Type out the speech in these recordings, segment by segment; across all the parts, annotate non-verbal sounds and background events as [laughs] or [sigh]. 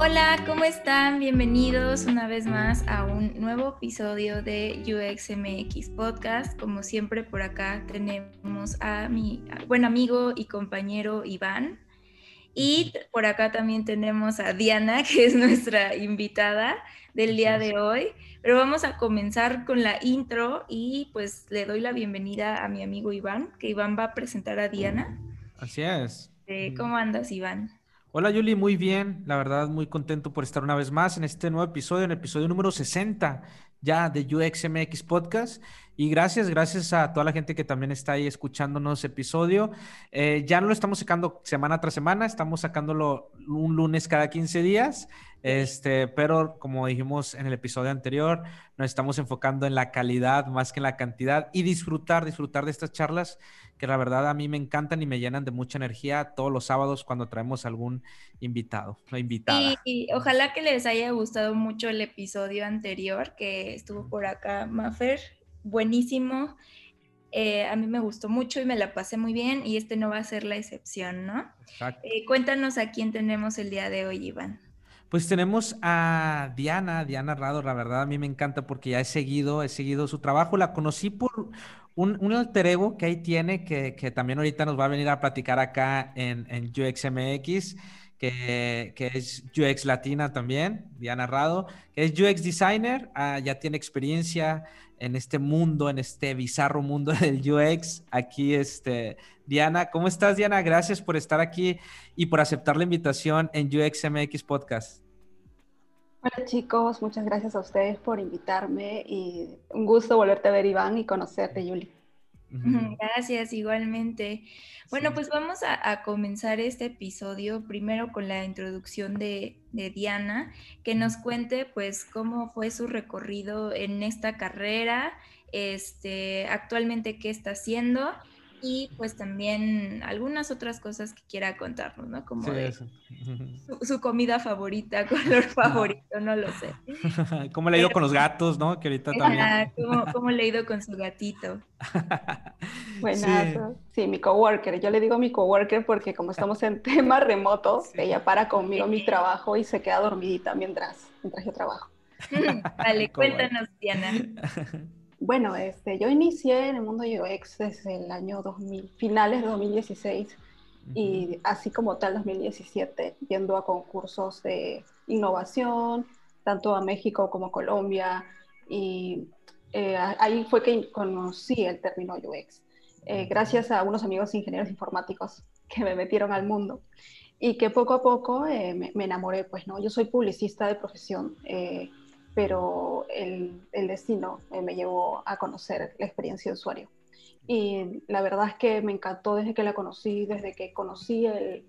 Hola, ¿cómo están? Bienvenidos una vez más a un nuevo episodio de UXMX Podcast. Como siempre, por acá tenemos a mi buen amigo y compañero Iván. Y por acá también tenemos a Diana, [laughs] que es nuestra invitada del día de hoy. Pero vamos a comenzar con la intro y pues le doy la bienvenida a mi amigo Iván, que Iván va a presentar a Diana. Así es. Eh, ¿Cómo andas, Iván? Hola Yuli, muy bien, la verdad muy contento por estar una vez más en este nuevo episodio, en el episodio número 60 ya de UXMX Podcast. Y gracias, gracias a toda la gente que también está ahí escuchándonos episodio. Eh, ya no lo estamos sacando semana tras semana, estamos sacándolo un lunes cada 15 días. Este, pero como dijimos en el episodio anterior, nos estamos enfocando en la calidad más que en la cantidad y disfrutar, disfrutar de estas charlas que la verdad a mí me encantan y me llenan de mucha energía todos los sábados cuando traemos algún invitado o invitada. Y, ojalá que les haya gustado mucho el episodio anterior que estuvo por acá Mafer, buenísimo. Eh, a mí me gustó mucho y me la pasé muy bien y este no va a ser la excepción, ¿no? Eh, cuéntanos a quién tenemos el día de hoy, Iván. Pues tenemos a Diana, Diana Rado, la verdad a mí me encanta porque ya he seguido, he seguido su trabajo, la conocí por un, un alter ego que ahí tiene, que, que, también ahorita nos va a venir a platicar acá en, en UXMX, que, es UX Latina también, Diana Rado, que es UX Designer, ah, ya tiene experiencia en este mundo, en este bizarro mundo [laughs] del UX. Aquí, este, Diana, ¿cómo estás, Diana? Gracias por estar aquí y por aceptar la invitación en UXMX Podcast. Hola chicos, muchas gracias a ustedes por invitarme y un gusto volverte a ver, Iván, y conocerte, Yuli. [laughs] Gracias, igualmente. Bueno, pues vamos a, comenzar este episodio primero con la introducción de, de, Diana, que nos cuente pues cómo fue su recorrido en esta carrera, este, actualmente qué está haciendo y pues también algunas otras cosas que quiera contarnos, ¿no? Como su, comida favorita, [laughs] color favorito, no lo sé. [laughs] ¿Cómo le ha ido con los gatos, no? Que ahorita también. [laughs] ¿cómo, le ha ido con su gatito? Buenazo. Sí. mi coworker. Yo le digo mi coworker porque como estamos en temas remotos, ella para conmigo mi trabajo y se queda dormidita mientras, mientras yo trabajo. Vale, cuéntanos, Diana. Bueno, este, yo inicié en el mundo UX desde el año 2000, finales de 2016 y así como tal 2017, yendo a concursos de innovación, tanto a México como a Colombia, y eh, ahí fue que conocí el término UX, eh, gracias a unos amigos ingenieros informáticos [laughs] que me metieron al mundo y que poco a poco eh, me, me, enamoré, pues, ¿no? Yo soy publicista de profesión pero el, el destino eh, me llevó a conocer la experiencia de usuario. Y la verdad es que me encantó desde que la conocí, desde que conocí el,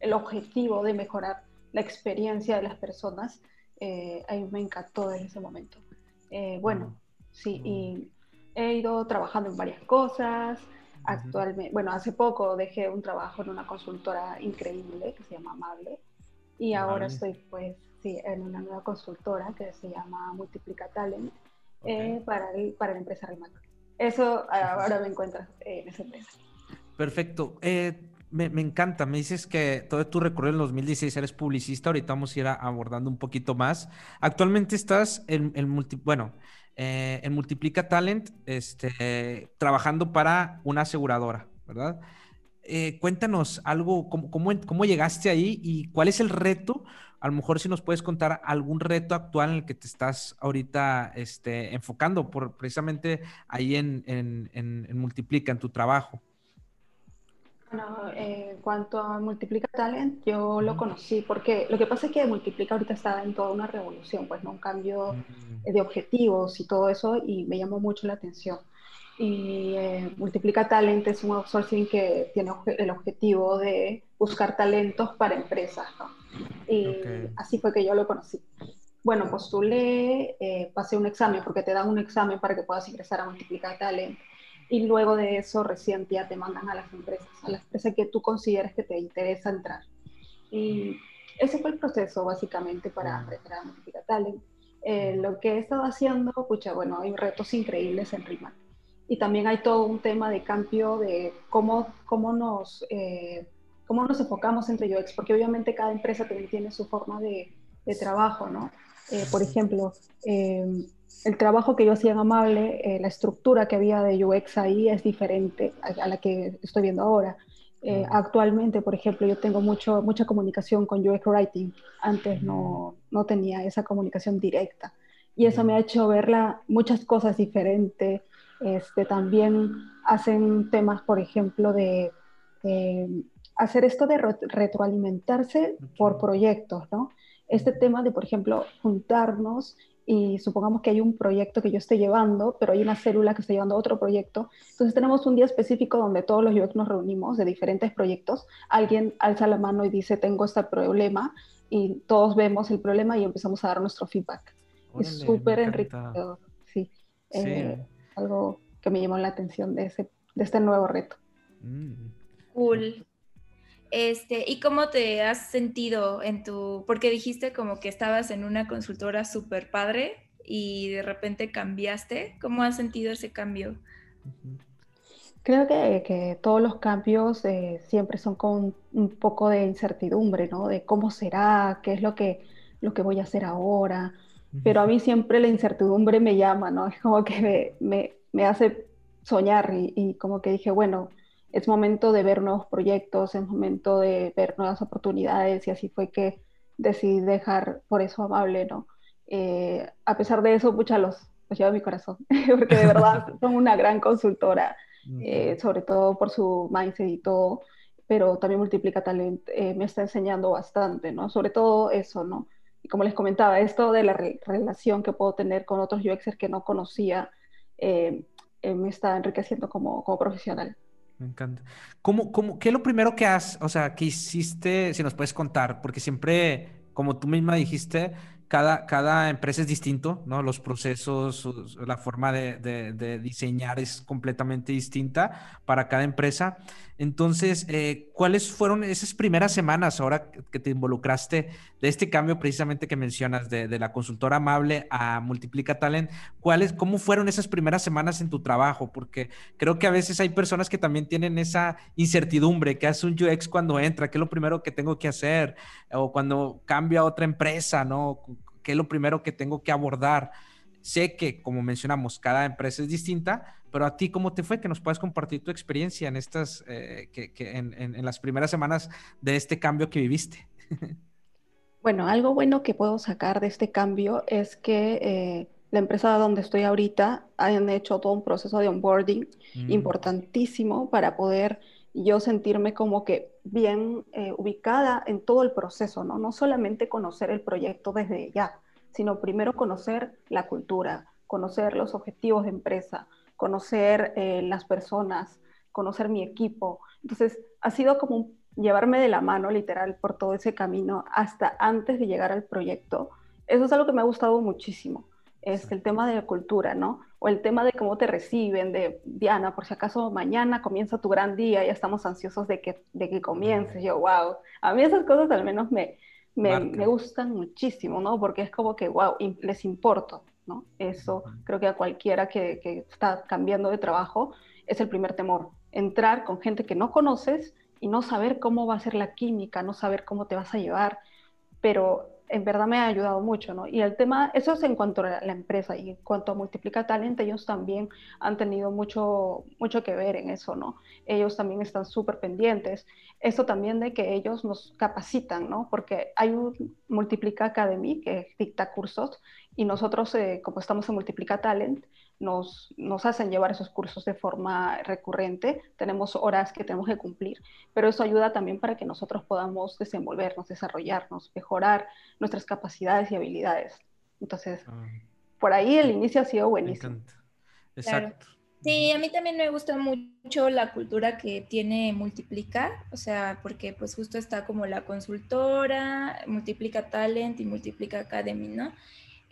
el, objetivo de mejorar la experiencia de las personas, eh, ahí me encantó desde ese momento. Eh, bueno, sí, y he ido trabajando en varias cosas. Actualmente, bueno, hace poco dejé un trabajo en una consultora increíble que se llama Amable y ahora estoy pues sí, en una nueva consultora que se llama Multiplica Talent eh, para, el, para la empresa. Eso ahora me encuentro en esa empresa. Perfecto. Eh, me, me, encanta. Me dices que todo tu recorrido en 2016 eres publicista. Ahorita vamos a ir abordando un poquito más. Actualmente estás en, en multi, bueno, eh, en Multiplica Talent, este, trabajando para una aseguradora, ¿verdad? Cuéntanos algo, cómo, cómo, cómo, llegaste ahí y cuál es el reto a lo mejor si nos puedes contar algún reto actual en el que te estás ahorita este, enfocando, por, precisamente ahí en, en, en, Multiplica, en tu trabajo. Bueno, en cuanto a Multiplica Talent, yo lo conocí porque lo que pasa es que Multiplica ahorita está en toda una revolución, pues, ¿no? Un cambio de objetivos y todo eso, y me llamó mucho la atención. Y eh, Multiplica Talent es un outsourcing que tiene el objetivo de buscar talentos para empresas, ¿no? Y así fue que yo lo conocí. Bueno, postulé, eh, pasé un examen, porque te dan un examen para que puedas ingresar a Multiplicar Talent. Y luego de eso, recién ya te mandan a las empresas, a las empresas que tú consideres que te interesa entrar. Y ese fue el proceso, básicamente, para entrar a Multiplicar Talent. Eh, lo que he estado haciendo, pucha, bueno, hay retos increíbles en RIMAC. Y también hay todo un tema de cambio de cómo, cómo nos... Eh, cómo nos enfocamos entre UX, porque obviamente cada empresa también tiene su forma de, de trabajo, ¿no? Eh, por ejemplo, eh, el trabajo que yo hacía en Amable, eh, la estructura que había de UX ahí es diferente a, la que estoy viendo ahora. actualmente, por ejemplo, yo tengo mucho, mucha comunicación con UX Writing. Antes no, no tenía esa comunicación directa. Y eso me ha hecho ver muchas cosas diferentes. Este, también hacen temas, por ejemplo, de hacer esto de retroalimentarse por proyectos, ¿no? Este tema de, por ejemplo, juntarnos y supongamos que hay un proyecto que yo esté llevando, pero hay una célula que está llevando otro proyecto. Entonces tenemos un día específico donde todos los UX nos reunimos de diferentes proyectos. Alguien alza la mano y dice, tengo este problema, y todos vemos el problema y empezamos a dar nuestro feedback. es súper enriquecedor, sí. Eh, algo que me llamó la atención de, ese, de este nuevo reto. Mm. Cool. Este, ¿y cómo te has sentido en tu, porque dijiste como que estabas en una consultora súper padre y de repente cambiaste, ¿cómo has sentido ese cambio? Creo que, que todos los cambios eh, siempre son con un poco de incertidumbre, ¿no? De cómo será, qué es lo que, lo que voy a hacer ahora, pero a mí siempre la incertidumbre me llama, ¿no? Es como que me, me, me hace soñar y, y como que dije, bueno, es momento de ver nuevos proyectos, es momento de ver nuevas oportunidades y así fue que decidí dejar por eso amable, ¿no? Eh, a pesar de eso, pucha, los, los lleva a mi corazón, [laughs] porque de verdad [laughs] son una gran consultora, eh, sobre todo por su mindset y todo, pero también Multiplica Talent eh, me está enseñando bastante, ¿no? Sobre todo eso, ¿no? Como les comentaba, esto de la relación que puedo tener con otros UXers que no conocía, me está enriqueciendo como, como profesional. Me encanta. ¿Cómo, cómo, ¿Qué es lo primero que has, o sea, que hiciste, si nos puedes contar? Porque siempre, como tú misma dijiste, cada, cada empresa es distinto, ¿no? Los procesos, la forma de, diseñar es completamente distinta para cada empresa. Entonces, eh, ¿cuáles fueron esas primeras semanas ahora que te involucraste de este cambio precisamente que mencionas de, la consultora amable a Multiplica Talent? ¿Cuáles, ¿Cómo fueron esas primeras semanas en tu trabajo? Porque creo que a veces hay personas que también tienen esa incertidumbre, que hace un UX cuando entra, qué es lo primero que tengo que hacer, o cuando cambio a otra empresa, ¿no? ¿Qué es lo primero que tengo que abordar? Sé que, como mencionamos, cada empresa es distinta, pero a ti, ¿cómo te fue? Que nos puedas compartir tu experiencia en estas, eh, que, en, las primeras semanas de este cambio que viviste. [laughs] Bueno, algo bueno que puedo sacar de este cambio es que eh, la empresa donde estoy ahorita han hecho todo un proceso de onboarding mm. importantísimo para poder yo sentirme como que bien eh, ubicada en todo el proceso, ¿no? No solamente conocer el proyecto desde ya, sino primero conocer la cultura, conocer los objetivos de empresa, conocer eh, las personas, conocer mi equipo. Entonces, ha sido como llevarme de la mano literal por todo ese camino hasta antes de llegar al proyecto. Eso es algo que me ha gustado muchísimo es el tema de la cultura, ¿no? O el tema de cómo te reciben, de Diana, por si acaso mañana comienza tu gran día, ya estamos ansiosos de que, de que comience. Yo, wow, a mí esas cosas al menos me, me, me, gustan muchísimo, ¿no? Porque es como que, wow, les importo, ¿no? Eso creo que a cualquiera que, que está cambiando de trabajo es el primer temor, entrar con gente que no conoces y no saber cómo va a ser la química, no saber cómo te vas a llevar, pero en verdad me ha ayudado mucho, ¿no? Y el tema, eso es en cuanto a la empresa y en cuanto a Multiplica Talent, ellos también han tenido mucho, mucho que ver en eso, ¿no? Ellos también están súper pendientes. Eso también de que ellos nos capacitan, ¿no? Porque hay un Multiplica Academy que dicta cursos y nosotros, eh, como estamos en Multiplica Talent, nos, nos hacen llevar esos cursos de forma recurrente, tenemos horas que tenemos que cumplir, pero eso ayuda también para que nosotros podamos desenvolvernos, desarrollarnos, mejorar nuestras capacidades y habilidades. Entonces, ah. por ahí el inicio ha sido buenísimo. Exacto. Sí, a mí también me gusta mucho la cultura que tiene Multiplica, o sea, porque pues justo está como la consultora, Multiplica Talent y Multiplica Academy, ¿no?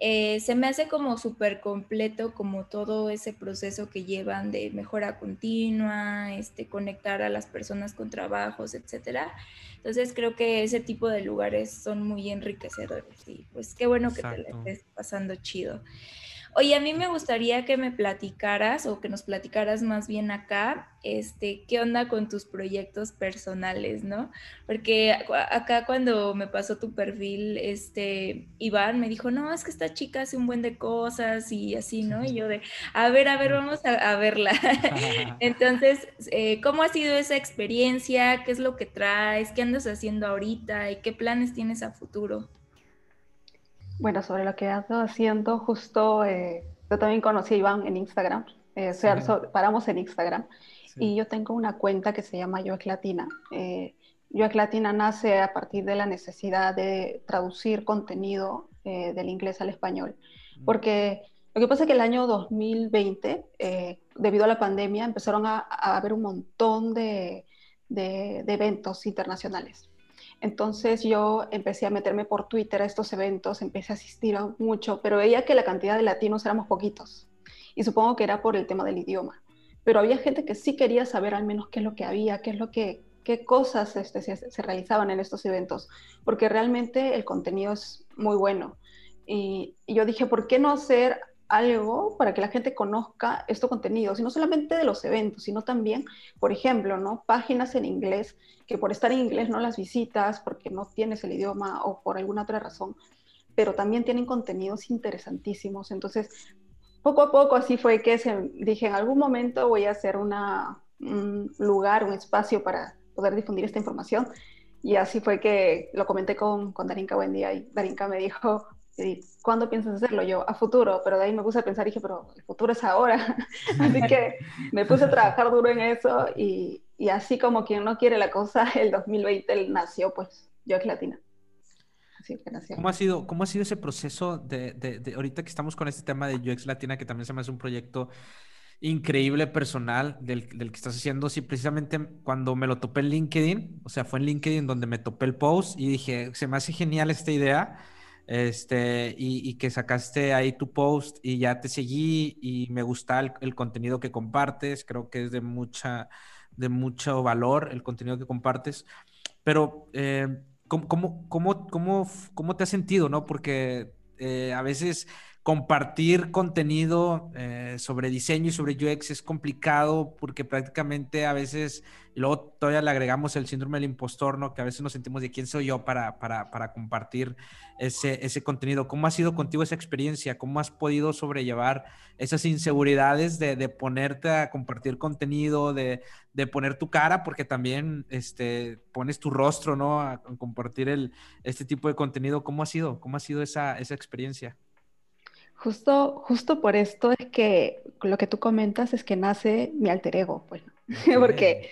Eh, se me hace como súper completo como todo ese proceso que llevan de mejora continua, este, conectar a las personas con trabajos, etcétera. Entonces creo que ese tipo de lugares son muy enriquecedores y pues qué bueno que te la estés pasando chido. Oye, a mí me gustaría que me platicaras o que nos platicaras más bien acá, este, qué onda con tus proyectos personales, ¿no? Porque acá cuando me pasó tu perfil, este, Iván me dijo, no, es que esta chica hace un buen de cosas y así, ¿no? Y yo de, a ver, a ver, vamos a, verla. [laughs] Entonces, eh, ¿cómo ha sido esa experiencia? ¿Qué es lo que traes? ¿Qué andas haciendo ahorita? ¿Y qué planes tienes a futuro? Bueno, sobre lo que ando haciendo, justo eh, yo también conocí a Iván en Instagram, eh, o sea, paramos en Instagram, y yo tengo una cuenta que se llama Yo Latina. Eh, Yo Latina nace a partir de la necesidad de traducir contenido eh, del inglés al español, mm. porque lo que pasa es que el año 2020, debido a la pandemia, empezaron a, haber un montón de, de eventos internacionales. Entonces yo empecé a meterme por Twitter a estos eventos, empecé a asistir mucho, pero veía que la cantidad de latinos éramos poquitos. Y supongo que era por el tema del idioma. Pero había gente que sí quería saber al menos qué es lo que había, qué es lo que, qué cosas este, se, realizaban en estos eventos, porque realmente el contenido es muy bueno. Y yo dije, ¿por qué no hacer algo para que la gente conozca estos contenidos, y no solamente de los eventos, sino también, por ejemplo, ¿no? páginas en inglés que por estar en inglés no las visitas porque no tienes el idioma o por alguna otra razón, pero también tienen contenidos interesantísimos. Entonces, poco a poco así fue que se, dije, en algún momento voy a hacer una, un lugar, un espacio para poder difundir esta información. Y así fue que lo comenté con, con Darinka buen día y Darinka me dijo, ¿cuándo piensas hacerlo? Yo, a futuro, pero de ahí me puse a pensar y dije, pero el futuro es ahora. [laughs] así que me puse a trabajar duro en eso y, y, así como quien no quiere la cosa, [laughs] el 2020 nació, pues, Yo es Latina. Así que. ¿Cómo ha sido, cómo ha sido ese proceso de, de, ahorita que estamos con este tema de UX Latina, que también se me hace un proyecto increíble personal del, del, que estás haciendo. Sí, precisamente cuando me lo topé en LinkedIn, o sea, fue en LinkedIn donde me topé el post y dije, se me hace genial esta idea este, y, que sacaste ahí tu post y ya te seguí y me gusta el, contenido que compartes, creo que es de mucha, de mucho valor el contenido que compartes, pero eh, ¿cómo, cómo, cómo, cómo, te has sentido, no? Porque eh, a veces compartir contenido eh, sobre diseño y sobre UX es complicado porque prácticamente a veces, luego todavía le agregamos el síndrome del impostor, ¿no? Que a veces nos sentimos de quién soy yo para, para, para compartir ese, ese, contenido. ¿Cómo ha sido contigo esa experiencia? ¿Cómo has podido sobrellevar esas inseguridades de, de ponerte a compartir contenido, de, de, poner tu cara, porque también este, pones tu rostro, ¿no? A, a compartir el, este tipo de contenido. ¿Cómo ha sido? ¿Cómo ha sido esa, esa experiencia? Justo, justo por esto es que lo que tú comentas es que nace mi alter ego, pues, [laughs] porque,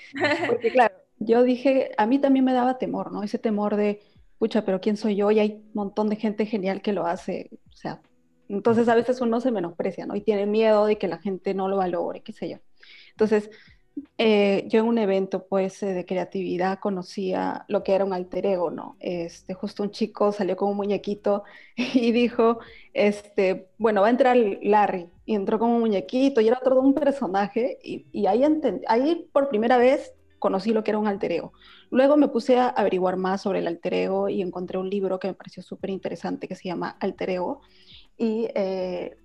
porque claro, yo dije, a mí también me daba temor, ¿no? Ese temor de, pucha, pero ¿quién soy yo? Y hay un montón de gente genial que lo hace, o sea, entonces a veces uno se menosprecia, ¿no? Y tiene miedo de que la gente no lo valore, qué sé yo. Entonces, eh, yo en un evento pues eh, de creatividad conocía lo que era un alter ego, ¿no? Este, justo un chico salió con un muñequito [laughs] y dijo, este, bueno, va a entrar Larry y entró como un muñequito y era todo un personaje y, ahí, ahí por primera vez conocí lo que era un alter ego. Luego me puse a averiguar más sobre el alter ego y encontré un libro que me pareció súper interesante que se llama Alter Ego y eh,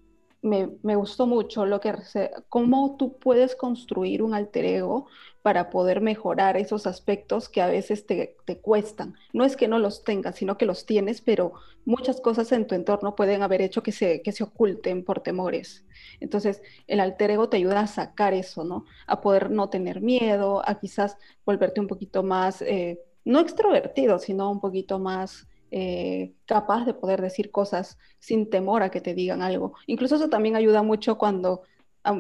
me, gustó mucho lo que cómo tú puedes construir un alter ego para poder mejorar esos aspectos que a veces te, cuestan. No es que no los tengas, sino que los tienes, pero muchas cosas en tu entorno pueden haber hecho que se, que se oculten por temores. Entonces, el alter ego te ayuda a sacar eso, ¿no? A poder no tener miedo, a quizás volverte un poquito más, eh, no extrovertido, sino un poquito más eh, capaz de poder decir cosas sin temor a que te digan algo. Incluso eso también ayuda mucho cuando,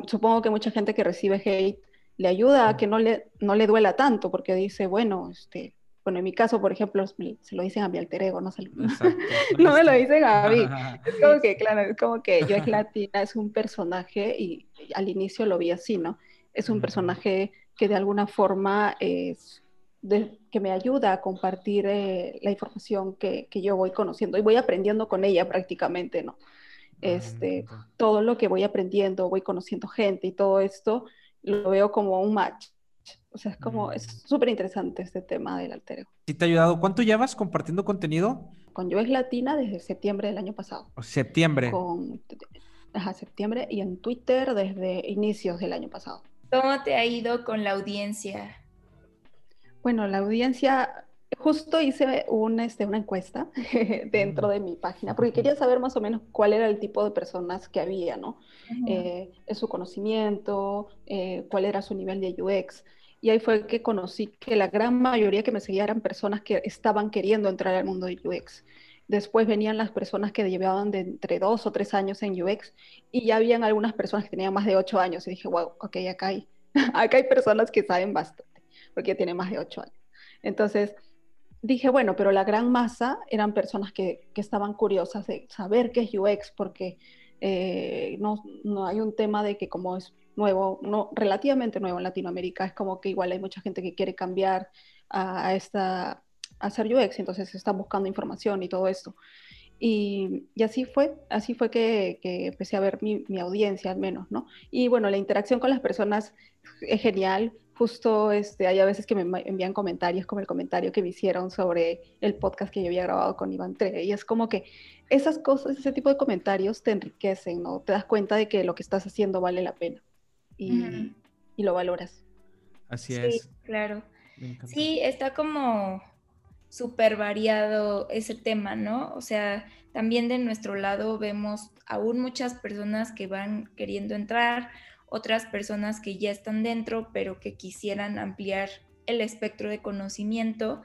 supongo que mucha gente que recibe hate le ayuda a que no le, no le duela tanto, porque dice, bueno, este, bueno, en mi caso, por ejemplo, se lo dicen a mi alter ego, no, [laughs] [laughs] no me lo dicen a mí. [laughs] Es como que, claro, es como que yo es latina, es un personaje, y al inicio lo vi así, ¿no? Es un personaje que de alguna forma es que me ayuda a compartir eh, la información que, que, yo voy conociendo y voy aprendiendo con ella prácticamente, ¿no? Este, todo lo que voy aprendiendo, voy conociendo gente y todo esto, lo veo como un match. O sea, es como, es mm. súper interesante este tema del alter ego. ¿Sí te ha ayudado? ¿Cuánto llevas compartiendo contenido? Con Yo es Latina desde septiembre del año pasado. Septiembre. Ajá, septiembre y en Twitter desde inicios del año pasado. ¿Cómo te ha ido con la audiencia? Bueno, la audiencia, justo hice este, una encuesta [laughs] dentro de mi página, porque quería saber más o menos cuál era el tipo de personas que había, ¿no? Eh, su conocimiento, eh, cuál era su nivel de UX. Y ahí fue que conocí que la gran mayoría que me seguía eran personas que estaban queriendo entrar al mundo de UX. Después venían las personas que llevaban de entre dos o tres años en UX y ya habían algunas personas que tenían más de ocho años. Y dije, wow, ok, acá hay, [laughs] acá hay personas que saben bastante, porque ya tienen más de ocho años. Entonces dije, bueno, pero la gran masa eran personas que, que estaban curiosas de saber qué es UX, porque eh, no, no hay un tema de que como es nuevo, no, relativamente nuevo en Latinoamérica, es como que igual hay mucha gente que quiere cambiar a esta hacer UX, entonces están buscando información y todo esto. Y, y, así fue, así fue que, que empecé a ver mi, mi, audiencia al menos, ¿no? Y bueno, la interacción con las personas es genial. Justo este, hay a veces que me envían comentarios, como el comentario que me hicieron sobre el podcast que yo había grabado con Iván Tre. Y es como que esas cosas, ese tipo de comentarios te enriquecen, ¿no? Te das cuenta de que lo que estás haciendo vale la pena y, y lo valoras. Así es. Sí, claro. Sí, está como súper variado ese tema, ¿no? O sea, también de nuestro lado vemos aún muchas personas que van queriendo entrar, otras personas que ya están dentro, pero que quisieran ampliar el espectro de conocimiento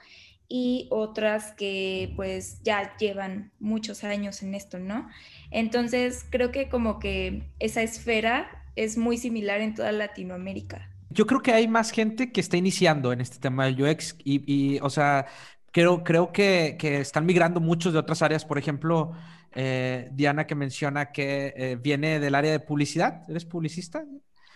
y otras que pues ya llevan muchos años en esto, ¿no? Entonces creo que como que esa esfera es muy similar en toda Latinoamérica. Yo creo que hay más gente que está iniciando en este tema del UX y, y o sea, Creo, creo que, que, están migrando muchos de otras áreas. Por ejemplo, eh, Diana que menciona que eh, viene del área de publicidad. ¿Eres publicista?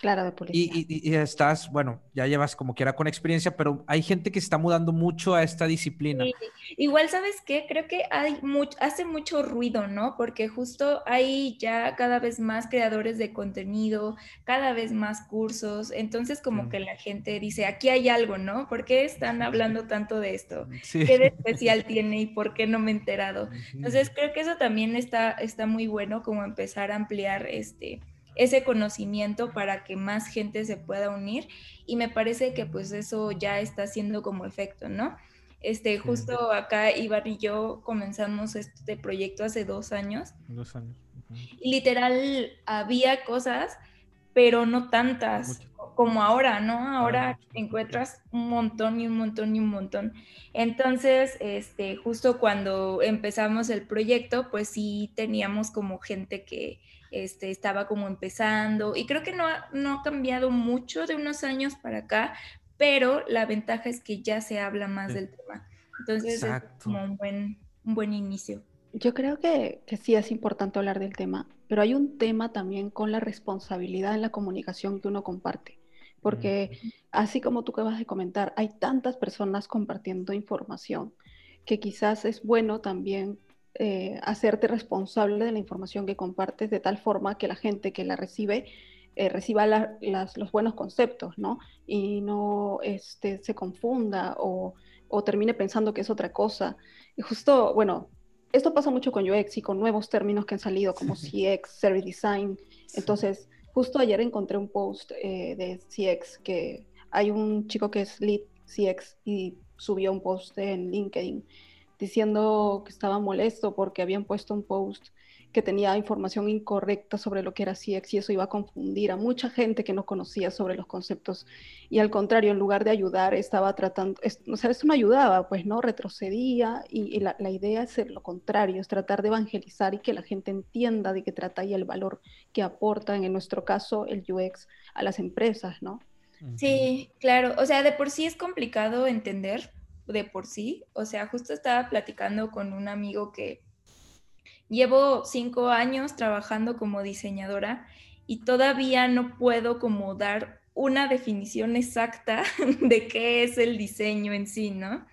Claro, de publicidad. Y, y, estás, bueno, ya llevas como quiera con experiencia, pero hay gente que está mudando mucho a esta disciplina. Sí. Igual, ¿sabes qué? Creo que hay mucho, hace mucho ruido, ¿no? Porque justo hay ya cada vez más creadores de contenido, cada vez más cursos, entonces como sí. que la gente dice, aquí hay algo, ¿no? ¿Por qué están [laughs] hablando tanto de esto? Sí. ¿Qué de especial tiene y por qué no me he enterado? Entonces creo que eso también está, está muy bueno, como empezar a ampliar este ese conocimiento para que más gente se pueda unir y me parece que pues eso ya está haciendo como efecto, ¿no? Este, justo acá Iván y yo comenzamos este proyecto hace dos años. Dos años. Uh -huh. Y literal había cosas, pero no tantas Mucho. como ahora, ¿no? Ahora ah, encuentras un montón y un montón y un montón. Entonces, este, justo cuando empezamos el proyecto, pues sí teníamos como gente que, este, estaba como empezando y creo que no, no ha cambiado mucho de unos años para acá, pero la ventaja es que ya se habla más sí. del tema. Entonces Exacto. es como un buen, un buen inicio. Yo creo que, que, sí es importante hablar del tema, pero hay un tema también con la responsabilidad en la comunicación que uno comparte. Porque así como tú acabas de comentar, hay tantas personas compartiendo información que quizás es bueno también eh, hacerte responsable de la información que compartes de tal forma que la gente que la recibe eh, reciba la, las, los buenos conceptos, ¿no? Y no este, se confunda o, o, termine pensando que es otra cosa. Y justo, bueno, esto pasa mucho con UX y con nuevos términos que han salido como CX, Service Design. Entonces, justo ayer encontré un post eh, de CX que hay un chico que es lead CX y subió un post en LinkedIn diciendo que estaba molesto porque habían puesto un post que tenía información incorrecta sobre lo que era CX y eso iba a confundir a mucha gente que no conocía sobre los conceptos. Y al contrario, en lugar de ayudar, estaba tratando, es, o sea, eso no ayudaba, pues no, retrocedía y, y la, la, idea es ser lo contrario, es tratar de evangelizar y que la gente entienda de qué trata y el valor que aportan, en nuestro caso, el UX a las empresas, ¿no? Sí, claro, o sea, de por sí es complicado entender de por sí. O sea, justo estaba platicando con un amigo que llevo cinco años trabajando como diseñadora y todavía no puedo como dar una definición exacta [laughs] de qué es el diseño en sí, ¿no?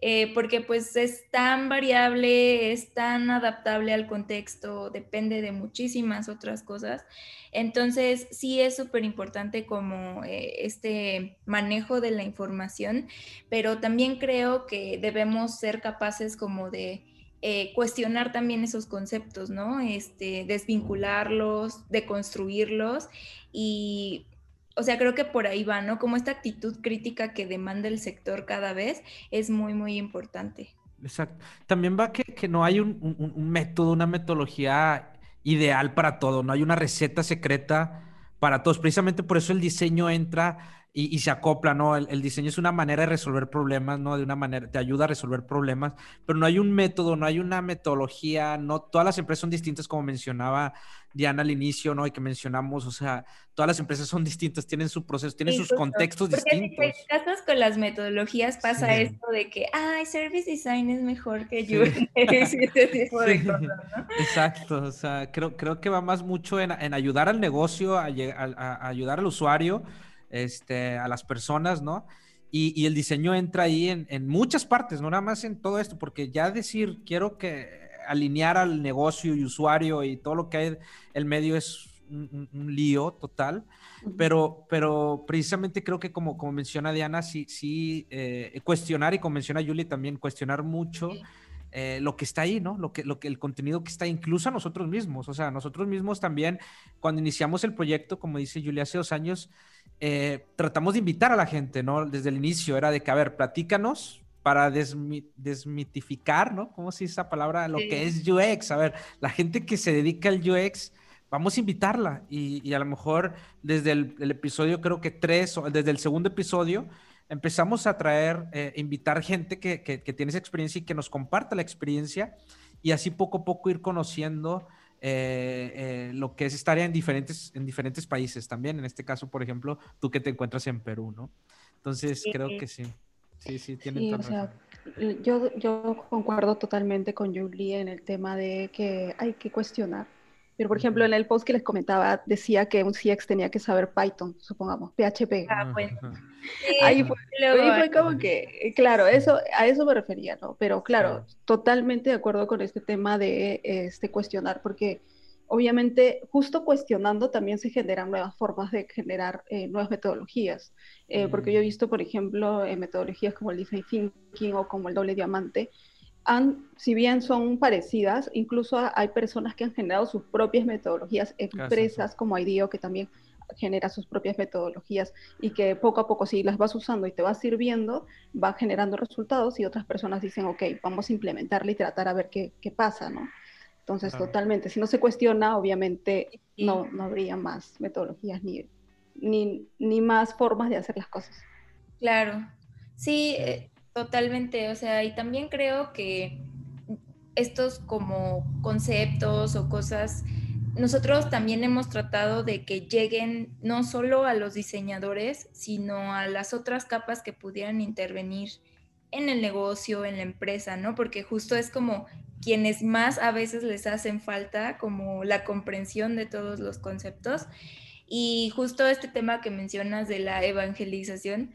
Eh, porque pues es tan variable, es tan adaptable al contexto, depende de muchísimas otras cosas. Entonces sí es súper importante como eh, este manejo de la información, pero también creo que debemos ser capaces como de eh, cuestionar también esos conceptos, ¿no? Este, desvincularlos, deconstruirlos y, o sea, creo que por ahí va, ¿no? Como esta actitud crítica que demanda el sector cada vez es muy, muy importante. Exacto. También va que, que no hay un, un, método, una metodología ideal para todo, no hay una receta secreta para todos. Precisamente por eso el diseño entra y, se acopla, ¿no? El, diseño es una manera de resolver problemas, ¿no? De una manera, te ayuda a resolver problemas, pero no hay un método, no hay una metodología, no, todas las empresas son distintas, como mencionaba Diana al inicio, ¿no? Y que mencionamos, o sea, todas las empresas son [laughs] distintas, tienen su proceso, tienen sus contextos distintos. Si te casas con las metodologías, pasa esto de que, ay, service design es mejor que yo. [laughs] Exacto, o sea, creo, creo que va más mucho en, ayudar al negocio, a ayudar al usuario este, a las personas, ¿no? Y, el diseño entra ahí en, muchas partes, no nada más en todo esto, porque ya decir, quiero que alinear al negocio y usuario y todo lo que hay el medio es un, lío total, pero, pero precisamente creo que como, como menciona Diana, sí, sí eh, cuestionar y como menciona Julie también, cuestionar mucho. Eh, lo que está ahí, ¿no? Lo que, lo que, el contenido que está, incluso a nosotros mismos. O sea, nosotros mismos también, cuando iniciamos el proyecto, como dice Julia, hace dos años, eh, tratamos de invitar a la gente, ¿no? Desde el inicio era de que, a ver, platícanos para desmitificar, ¿no? ¿Cómo se dice esa palabra? Lo que es UX. A ver, la gente que se dedica al UX, vamos a invitarla. Y, a lo mejor desde el, episodio, creo que tres, o desde el segundo episodio, empezamos a traer, eh, invitar gente que, que, que, tiene esa experiencia y que nos comparta la experiencia. Y así poco a poco ir conociendo eh, eh, lo que es estar en diferentes, en diferentes países también. En este caso, por ejemplo, tú que te encuentras en Perú, ¿no? Entonces, creo que sí. Sí, sí, tienen Yo, yo concuerdo totalmente con Julie en el tema de que hay que cuestionar pero, por ejemplo, en el post que les comentaba, decía que un CX tenía que saber Python, supongamos, PHP. Ah, bueno. Ahí, fue, como que, claro, eso, a eso me refería, ¿no? Pero, claro, totalmente de acuerdo con este tema de este, cuestionar, porque obviamente justo cuestionando también se generan nuevas formas de generar eh, nuevas metodologías. Eh, porque yo he mm. visto, por ejemplo, metodologías como el design thinking o como el doble diamante, han, si bien son parecidas, incluso hay personas que han generado sus propias metodologías, empresas como IDEO que también genera sus propias metodologías y que poco a poco si las vas usando y te vas sirviendo, va generando resultados y otras personas dicen, ok, vamos a implementarla y tratar a ver qué, qué pasa, ¿no? Entonces, totalmente, si no se cuestiona, obviamente no, no habría más metodologías ni, ni, ni más formas de hacer las cosas. Claro, sí, eh, Totalmente, o sea, y también creo que estos como conceptos o cosas, nosotros también hemos tratado de que lleguen no solo a los diseñadores, sino a las otras capas que pudieran intervenir en el negocio, en la empresa, ¿no? Porque justo es como quienes más a veces les hacen falta como la comprensión de todos los conceptos. Y justo este tema que mencionas de la evangelización,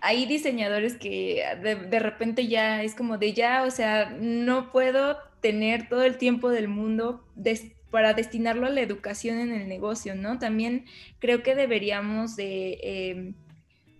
hay diseñadores que de, repente ya es como de ya, o sea, no puedo tener todo el tiempo del mundo para destinarlo a la educación en el negocio, ¿no? También creo que deberíamos de, em,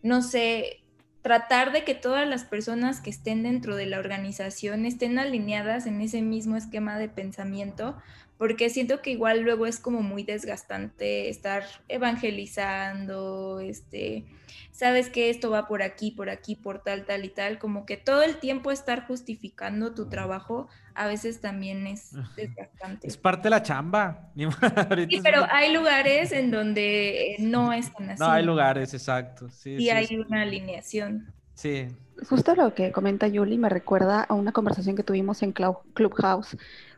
no sé, tratar de que todas las personas que estén dentro de la organización estén alineadas en ese mismo esquema de pensamiento, porque siento que igual luego es como muy desgastante estar evangelizando, este, sabes que esto va por aquí, por aquí, por tal, tal y tal, como que todo el tiempo estar justificando tu trabajo a veces también es [laughs] desgastante. Es parte de la chamba. [laughs] sí, pero hay lugares en donde no es tan así. No, hay lugares, exacto. Sí, y hay una alineación. Sí. Justo lo que comenta Yuli me recuerda a una conversación que tuvimos en Clubhouse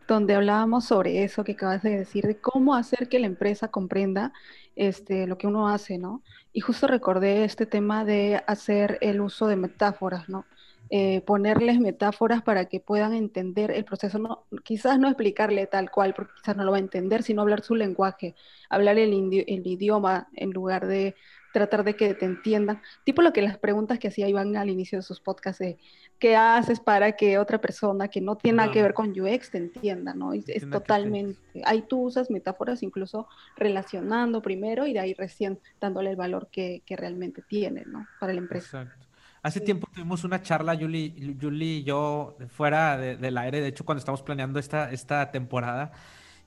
donde hablábamos sobre eso que acabas de decir, de cómo hacer que la empresa comprenda este, lo que uno hace, ¿no? Y justo recordé este tema de hacer el uso de metáforas, ¿no? Eh, ponerles metáforas para que puedan entender el proceso, no, quizás no explicarle tal cual, porque quizás no lo va a entender, sino hablar su lenguaje, hablar el, el idioma en lugar de tratar de que te entiendan. Tipo lo que las preguntas que hacía Iván al inicio de sus podcasts de qué haces para que otra persona que no tiene nada que ver con UX te entienda, ¿no? Es, totalmente, ahí tú usas metáforas incluso relacionando primero y de ahí recién dándole el valor que, que realmente tiene, ¿no? Para la empresa. Exacto. Hace tiempo tuvimos una charla, Julie, y yo, fuera del aire, de hecho, cuando estamos planeando esta, esta temporada,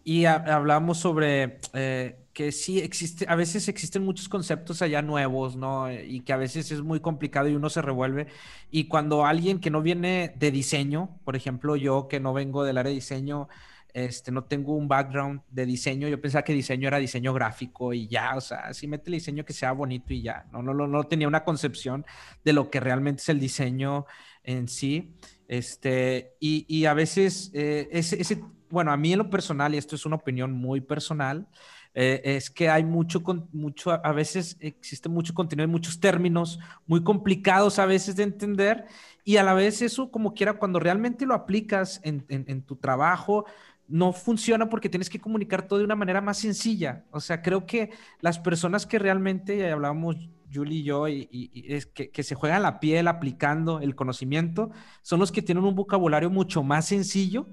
y hablamos sobre eh, que sí existe, a veces existen muchos conceptos allá nuevos, ¿no? Y que a veces es muy complicado y uno se revuelve. Y cuando alguien que no viene de diseño, por ejemplo, yo que no vengo del área de diseño, este, no tengo un background de diseño, yo pensaba que diseño era diseño gráfico y ya, o sea, sí mete el diseño que sea bonito y ya, no, no, no, no tenía una concepción de lo que realmente es el diseño en sí, este, y, y a veces eh, ese, bueno, a mí en lo personal, y esto es una opinión muy personal, eh, es que hay mucho, mucho, a veces existe mucho contenido, hay muchos términos muy complicados a veces de entender y a la vez eso como quiera, cuando realmente lo aplicas en, en, tu trabajo, no funciona porque tienes que comunicar todo de una manera más sencilla. O sea, creo que las personas que realmente, ya hablábamos Julie y yo, y, es que, se juegan la piel aplicando el conocimiento, son los que tienen un vocabulario mucho más sencillo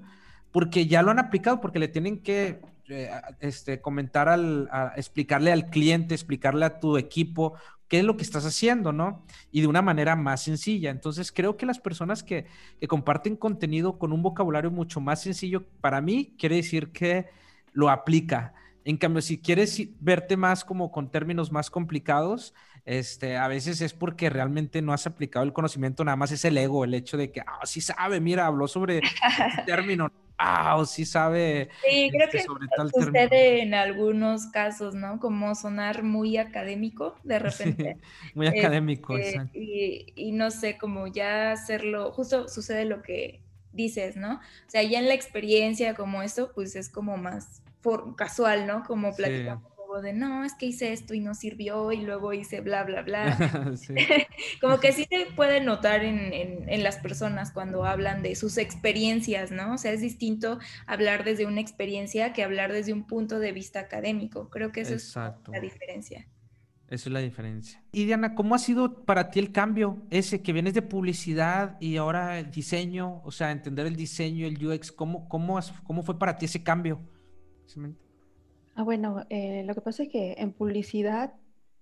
porque ya lo han aplicado, porque le tienen que eh, este, comentar al, explicarle al cliente, explicarle a tu equipo qué es lo que estás haciendo, ¿no? Y de una manera más sencilla. Entonces, creo que las personas que, comparten contenido con un vocabulario mucho más sencillo, para mí, quiere decir que lo aplica. En cambio, si quieres verte más como con términos más complicados, este, a veces es porque realmente no has aplicado el conocimiento, nada más es el ego, el hecho de que, ah, sí sabe, mira, habló sobre [laughs] el término wow, sí sabe. Sí, creo este, que sobre tal sucede en algunos casos, ¿no? Como sonar muy académico de [laughs] repente. muy académico, este, y, y, no sé, como ya hacerlo, justo sucede lo que dices, ¿no? O sea, ya en la experiencia como eso, pues es como más casual, ¿no? Como platicamos de no, es que hice esto y no sirvió y luego hice bla, bla, bla. [laughs] [laughs] Como que sí se puede notar en, en, las personas cuando hablan de sus experiencias, ¿no? O sea, es distinto hablar desde una experiencia que hablar desde un punto de vista académico. Creo que esa es la diferencia. Esa es la diferencia. Y Diana, ¿cómo ha sido para ti el cambio ese que vienes de publicidad y ahora el diseño, o sea, entender el diseño, el UX, ¿cómo, cómo, cómo fue para ti ese cambio? Ah, bueno, eh, lo que pasa es que en publicidad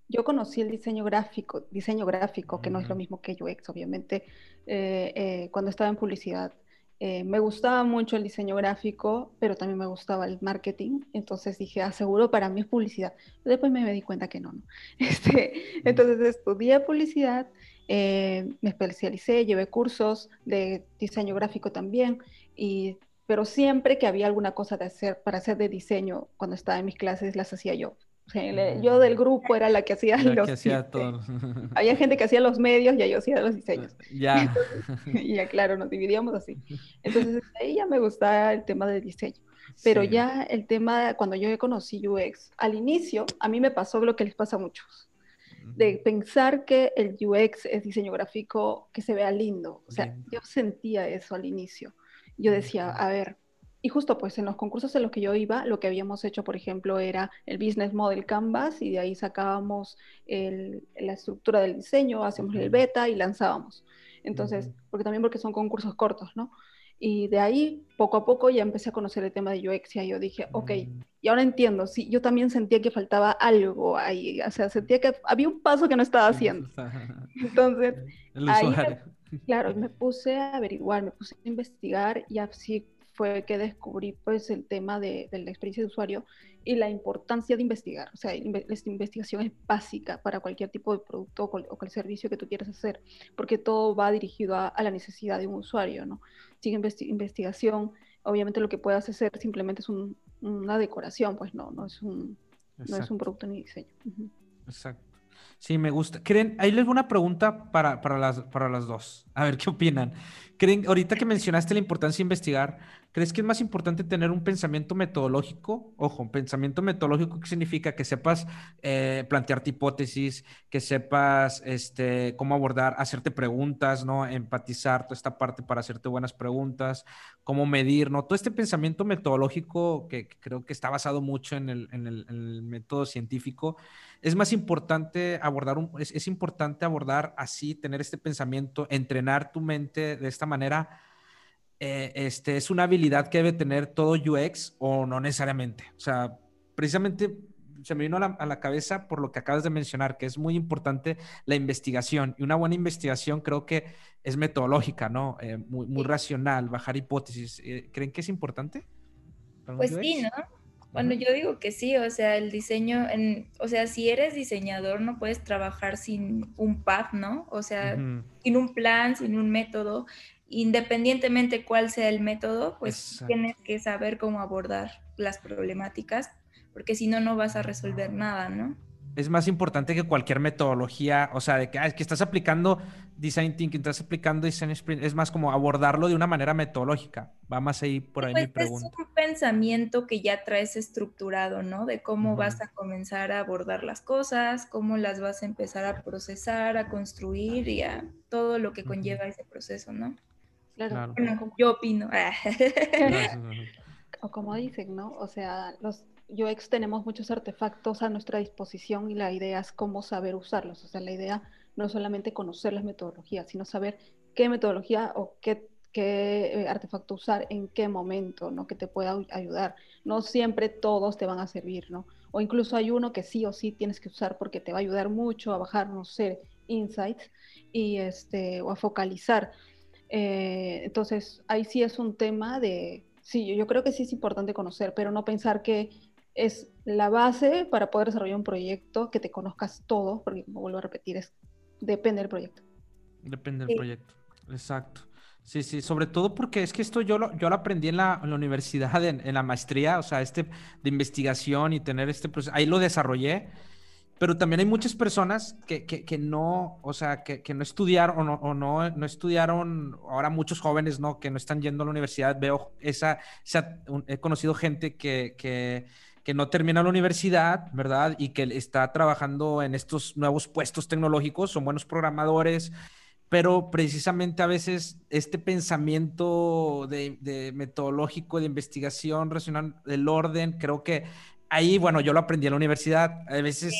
yo conocí el diseño gráfico, diseño gráfico, que no es lo mismo que UX, obviamente, eh, eh, cuando estaba en publicidad. me gustaba mucho el diseño gráfico, pero también me gustaba el marketing, entonces dije, aseguro ah, para mí es publicidad. Después me di cuenta que no, ¿no? [laughs] Este, entonces estudié publicidad, me especialicé, llevé cursos de diseño gráfico también y pero siempre que había alguna cosa de hacer para hacer de diseño cuando estaba en mis clases las hacía yo. O sea, yo del grupo era la que hacía la los que hacía todo. había gente que hacía los medios y yo hacía los [laughs] diseños. Ya. [laughs] y ya claro, nos dividíamos así. Entonces ahí ya me gustaba el tema del diseño. Pero ya el tema, cuando yo conocí UX, al inicio a mí me pasó lo que les pasa a muchos, de pensar que el UX es diseño gráfico que se vea lindo. O sea, yo sentía eso al inicio yo decía, a ver, y justo pues en los concursos en los que yo iba, lo que habíamos hecho, por ejemplo, era el Business Model Canvas y de ahí sacábamos la estructura del diseño, hacíamos el beta y lanzábamos. Entonces, porque también porque son concursos cortos, ¿no? Y de ahí, poco a poco, ya empecé a conocer el tema de UX y yo dije, ok, mm. y ahora entiendo, sí, yo también sentía que faltaba algo ahí, o sea, sentía que había un paso que no estaba haciendo. [laughs] Entonces, ahí Claro, me puse a averiguar, me puse a investigar y así fue que descubrí pues el tema de, la experiencia de usuario y la importancia de investigar. O sea, esta investigación es básica para cualquier tipo de producto o, cualquier servicio que tú quieras hacer, porque todo va dirigido a, la necesidad de un usuario, ¿no? Sin investigación, obviamente lo que puedas hacer simplemente es una decoración, pues no, no es un, no es un producto ni diseño. Exacto. Sí, me gusta. ¿Creen? Ahí les voy una pregunta para, para, las, para las dos. A ver qué opinan. ¿Creen, ahorita que mencionaste la importancia de investigar, ¿crees que es más importante tener un pensamiento metodológico? Ojo, un pensamiento metodológico, ¿qué significa? Que sepas eh, plantearte hipótesis, que sepas este, cómo abordar, hacerte preguntas, ¿no? Empatizar toda esta parte para hacerte buenas preguntas, cómo medir, ¿no? Todo este pensamiento metodológico que, creo que está basado mucho en el, en el, en el método científico es más importante abordar, un, es, importante abordar así, tener este pensamiento, entrenar tu mente de esta manera. Eh, este, ¿Es una habilidad que debe tener todo UX o no necesariamente? O sea, precisamente se me vino a la, cabeza por lo que acabas de mencionar, que es muy importante la investigación. Y una buena investigación creo que es metodológica, ¿no? Eh, muy, muy racional, bajar hipótesis. Eh, ¿Creen que es importante? Pues sí, ¿no? Bueno, yo digo que sí, o sea, el diseño, en, o sea, si eres diseñador no puedes trabajar sin un path, ¿no? O sea, sin un plan, sin un método independientemente cuál sea el método, pues tienes que saber cómo abordar las problemáticas, porque si no, no vas a resolver nada, ¿no? Es más importante que cualquier metodología, o sea, de que, que estás aplicando design thinking, estás aplicando design sprint, es más como abordarlo de una manera metodológica. Va más ahí por ahí mi pues, pregunta. Es un pensamiento que ya traes estructurado, ¿no? De cómo vas a comenzar a abordar las cosas, cómo las vas a empezar a procesar, a construir y a todo lo que conlleva ese proceso, ¿no? Claro, yo opino. [laughs] o como dicen, ¿no? O sea, los UX tenemos muchos artefactos a nuestra disposición y la idea es cómo saber usarlos. O sea, la idea no es solamente conocer las metodologías, sino saber qué metodología o qué, qué eh, artefacto usar en qué momento, ¿no? Que te pueda ayudar. No siempre todos te van a servir, ¿no? O incluso hay uno que sí o sí tienes que usar porque te va a ayudar mucho a bajar, no sé, insights y este, o a focalizar. Eh, entonces, ahí sí es un tema de, sí, yo creo que sí es importante conocer, pero no pensar que es la base para poder desarrollar un proyecto, que te conozcas todo, porque como vuelvo a repetir, es, depende del proyecto. Depende del proyecto, exacto. Sí, sí, sobre todo porque es que esto yo lo, yo lo aprendí en la, universidad, en, en, la maestría, o sea, este de investigación y tener este proceso, ahí lo desarrollé pero también hay muchas personas que, que, no, o sea, que, que no estudiaron o, no, no, estudiaron, ahora muchos jóvenes, ¿no? Que no están yendo a la universidad, veo esa, he conocido gente que, que, que no termina la universidad, ¿verdad? Y que está trabajando en estos nuevos puestos tecnológicos, son buenos programadores, pero precisamente a veces este pensamiento de, de metodológico, de investigación, racional, del orden, creo que ahí, bueno, yo lo aprendí en la universidad. A veces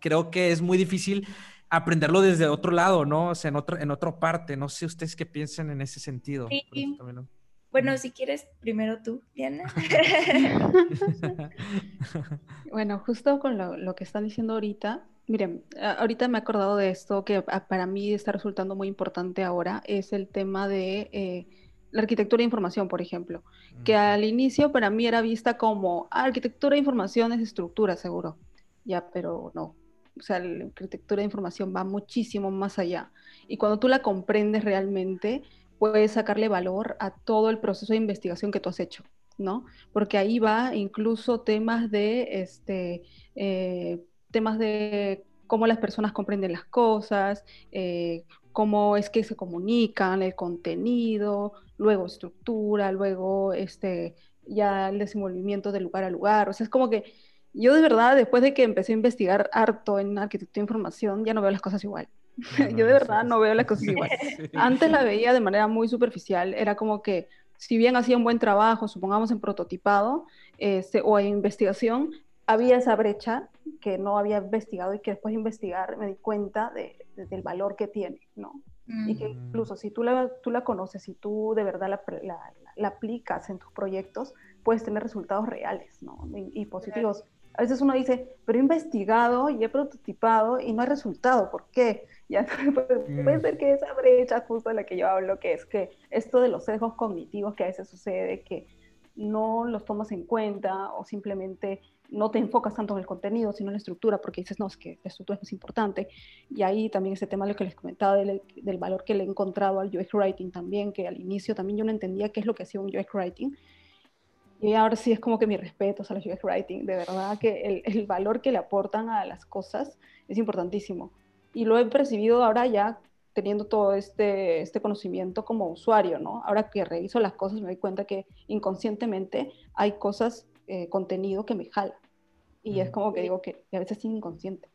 creo que es muy difícil aprenderlo desde otro lado, ¿no? O sea, en, otro, en otra parte. No sé ustedes qué piensan en ese sentido. Bueno, si quieres, primero tú, Diana. [laughs] bueno, justo con lo, que están diciendo ahorita, miren, ahorita me he acordado de esto que para mí está resultando muy importante ahora, es el tema de... Eh, la arquitectura de información, por ejemplo, que al inicio para mí era vista como ah, arquitectura de información es estructura, seguro. Ya, pero no. O sea, la arquitectura de información va muchísimo más allá. Y cuando tú la comprendes realmente, puedes sacarle valor a todo el proceso de investigación que tú has hecho, ¿no? Porque ahí va incluso temas de, este, eh, temas de cómo las personas comprenden las cosas, eh, cómo es que se comunican, el contenido, luego estructura, luego este, ya el desenvolvimiento de lugar a lugar. O sea, es como que yo de verdad, después de que empecé a investigar harto en arquitectura de información, ya no veo las cosas igual. [laughs] yo de verdad no veo las cosas igual. [laughs] Antes la veía de manera muy superficial, era como que si bien hacía un buen trabajo, supongamos en prototipado este, o en investigación, había esa brecha que no había investigado y que después de investigar me di cuenta de, del valor que tiene, ¿no? Y que mm. incluso si tú la, tú la conoces, si tú de verdad la, la, la aplicas en tus proyectos, puedes tener resultados reales, ¿no? Y, positivos. A veces uno dice, pero he investigado y he prototipado y no hay resultado, ¿por qué? [laughs] Ya [laughs] puede mm. ser que esa brecha justo de la que yo hablo, que es que esto de los sesgos cognitivos que a veces sucede, que no los tomas en cuenta o simplemente no te enfocas tanto en el contenido, sino en la estructura, porque dices, no, es que la estructura es más importante. Y ahí también ese tema, lo que les comentaba del, valor que le he encontrado al UX Writing también, que al inicio también yo no entendía qué es lo que hacía un UX Writing. Y ahora sí es como que mis respetos a los UX Writing, de verdad que el, el valor que le aportan a las cosas es importantísimo. Y lo he percibido ahora ya teniendo todo este, este conocimiento como usuario, ¿no? Ahora que reviso las cosas me doy cuenta que inconscientemente hay cosas eh, contenido que me jala. Y es como que digo que a veces es inconsciente.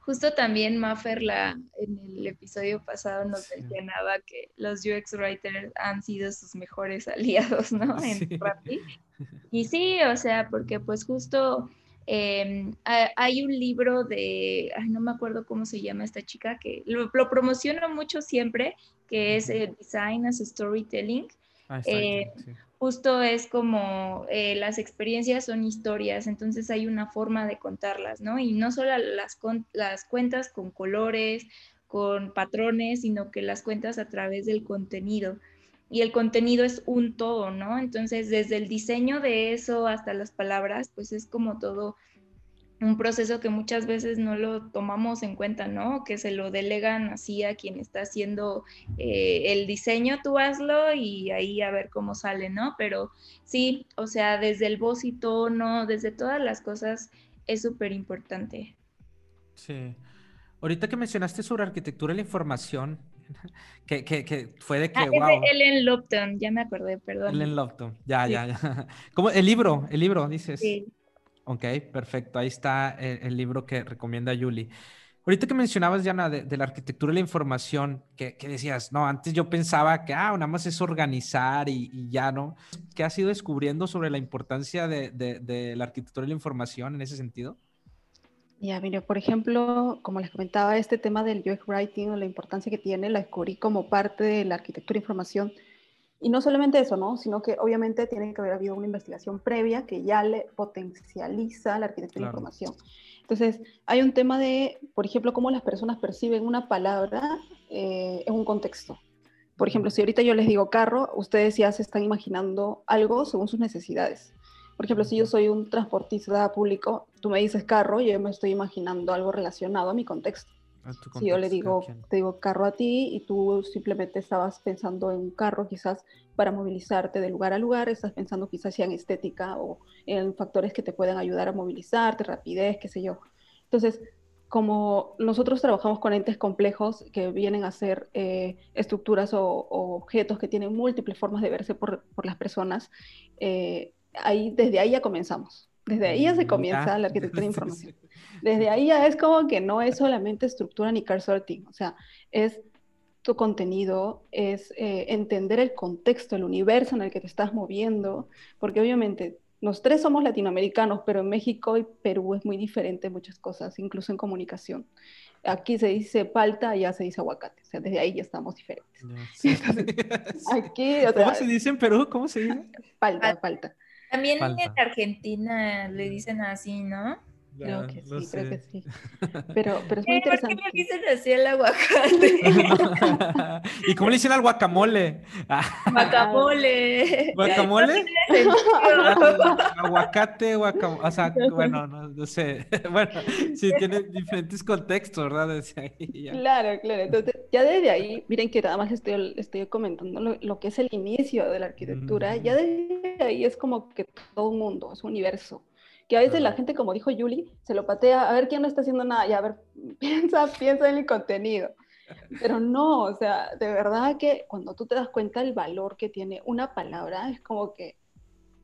Justo también Maffer la, en el episodio pasado nos mencionaba que los UX writers han sido sus mejores [laughs] aliados, ¿no? [laughs] En [laughs] Y sí, o sea, porque pues justo em, hay un libro de, ay, no me acuerdo cómo se llama esta chica, que lo, promociono mucho siempre, que es Design as Storytelling. Ah, justo es como eh, las experiencias son historias, entonces hay una forma de contarlas, ¿no? Y no solo las, las cuentas con colores, con patrones, sino que las cuentas a través del contenido. Y el contenido es un todo, ¿no? Entonces, desde el diseño de eso hasta las palabras, pues es como todo un proceso que muchas veces no lo tomamos en cuenta, ¿no? Que se lo delegan así a quien está haciendo eh, el diseño, tú hazlo y ahí a ver cómo sale, ¿no? Pero sí, o sea, desde el voz y tono, desde todas las cosas, es súper importante. Sí. Ahorita que mencionaste sobre arquitectura de la información, [laughs] que, que, fue de que, ah, wow. Ellen Lopton, ya me acordé, perdón. Ellen Lopton, ya, ya, ya. [laughs] ¿Cómo? El libro, el libro, dices. Sí. Ok, perfecto. Ahí está el, libro que recomienda Yuli. Ahorita que mencionabas, Diana, de, la arquitectura de la información, que, decías, no, antes yo pensaba que, ah, nada más es organizar y, ya, ¿no? ¿Qué has ido descubriendo sobre la importancia de, la arquitectura de la información en ese sentido? Ya, mire, por ejemplo, como les comentaba, este tema del UX Writing o la importancia que tiene, la descubrí como parte de la arquitectura de información y no solamente eso, ¿no? Sino que obviamente tiene que haber habido una investigación previa que ya le potencializa la arquitectura de información. Entonces, hay un tema de, por ejemplo, cómo las personas perciben una palabra eh, en un contexto. Por ejemplo, si ahorita yo les digo carro, ustedes ya se están imaginando algo según sus necesidades. Por ejemplo, si yo soy un transportista público, tú me dices carro, yo me estoy imaginando algo relacionado a mi contexto si yo le digo, te digo carro a ti y tú simplemente estabas pensando en un carro quizás para movilizarte de lugar a lugar, estás pensando quizás ya en estética o en factores que te puedan ayudar a movilizarte, rapidez, qué sé yo. Entonces, como nosotros trabajamos con entes complejos que vienen a ser eh, estructuras o, objetos que tienen múltiples formas de verse por, por las personas, eh, ahí, desde ahí ya comenzamos. Desde ahí ya se mm, comienza la arquitectura [laughs] de información. Desde ahí ya es como que no es solamente estructura ni car sorting, o sea, es tu contenido, es eh, entender el contexto, el universo en el que te estás moviendo, porque obviamente los tres somos latinoamericanos, pero en México y Perú es muy diferente muchas cosas, incluso en comunicación. Aquí se dice palta, allá se dice aguacate, o sea, desde ahí ya estamos diferentes. [laughs] aquí, ¿Cómo se dice en Perú? ¿Cómo se dice? Palta, palta. También en Argentina le dicen así, ¿no? Creo que sí, creo que sí. [laughs] Pero, pero es muy interesante. ¿Por qué me dicen así el aguacate? [laughs] ¿Y cómo le dicen al guacamole? [laughs] guacamole. ¿Guacamole? aguacate, guacamole. O sea, bueno, no, sé. Bueno, sí, tiene diferentes contextos, ¿verdad? Claro, claro. Entonces, ya desde ahí, miren que nada más estoy, estoy comentando lo, que es el inicio de la arquitectura. Ya desde ahí es como que todo un mundo, es un universo que a veces la gente, como dijo Yuli, se lo patea, a ver quién no está haciendo nada, ya a ver, [laughs] piensa, piensa en el contenido. Pero no, o sea, de verdad que cuando tú te das cuenta del valor que tiene una palabra, es como que,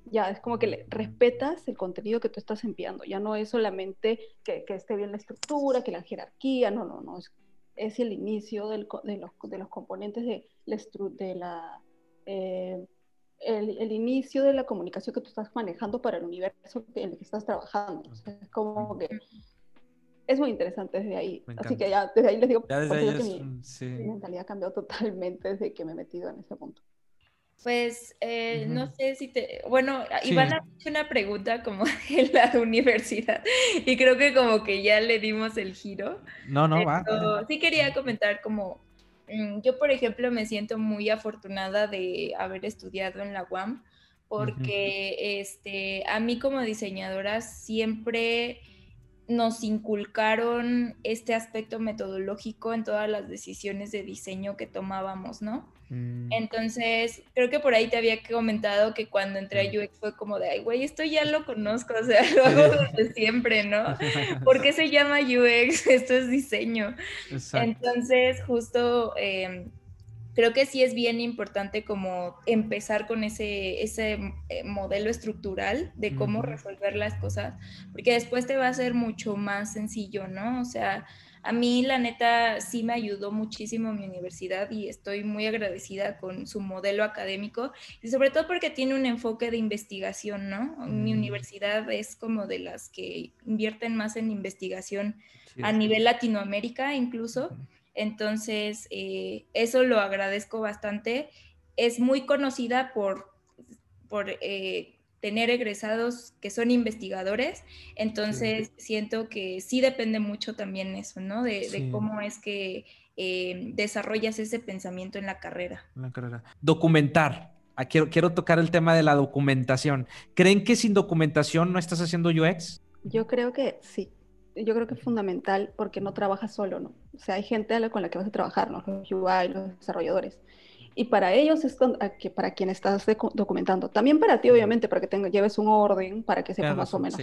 ya, es como que le respetas el contenido que tú estás enviando, ya no es solamente que, que esté bien la estructura, que la jerarquía, no, no, no, es, es el inicio del, de, los, de, los, componentes de la, de la eh, el, inicio de la comunicación que tú estás manejando para el universo en el que estás trabajando. es como que es muy interesante desde ahí. Así que ya desde ahí les digo, ya desde que mi, mentalidad cambió totalmente desde que me he metido en ese punto. Pues eh, no sé si te, bueno, Iván ha hecho una pregunta como [laughs] en la universidad y creo que como que ya le dimos el giro. No, no, va. Sí quería comentar como yo, por ejemplo, me siento muy afortunada de haber estudiado en la UAM porque este, a mí como diseñadora siempre nos inculcaron este aspecto metodológico en todas las decisiones de diseño que tomábamos, ¿no? Mm. Entonces, creo que por ahí te había comentado que cuando entré a UX fue como de, ay, güey, esto ya lo conozco, o sea, [laughs] lo hago desde siempre, ¿no? [laughs] ¿Por qué se llama UX? [laughs] Esto es diseño. Entonces, justo... Em, creo que sí es bien importante como empezar con ese, ese eh, modelo estructural de cómo resolver las cosas, porque después te va a ser mucho más sencillo, ¿no? O sea, a mí la neta sí me ayudó muchísimo mi universidad y estoy muy agradecida con su modelo académico y sobre todo porque tiene un enfoque de investigación, ¿no? Mi mm. universidad es como de las que invierten más en investigación a nivel Latinoamérica incluso. Entonces, eh, eso lo agradezco bastante. Es muy conocida por por eh, tener egresados que son investigadores, entonces siento que sí depende mucho también eso, ¿no? De, cómo es que eh, desarrollas ese pensamiento en la carrera. En la carrera. Documentar. Ah, quiero, quiero tocar el tema de la documentación. ¿Creen que sin documentación no estás haciendo UX? Yo creo que sí. Yo creo que es fundamental porque no trabajas solo, ¿no? O sea, hay gente con la que vas a trabajar, ¿no? Los UI, los desarrolladores y para ellos es que para quien estás documentando. También para ti, obviamente, para que tenga, lleves un orden, para que sepas más o menos.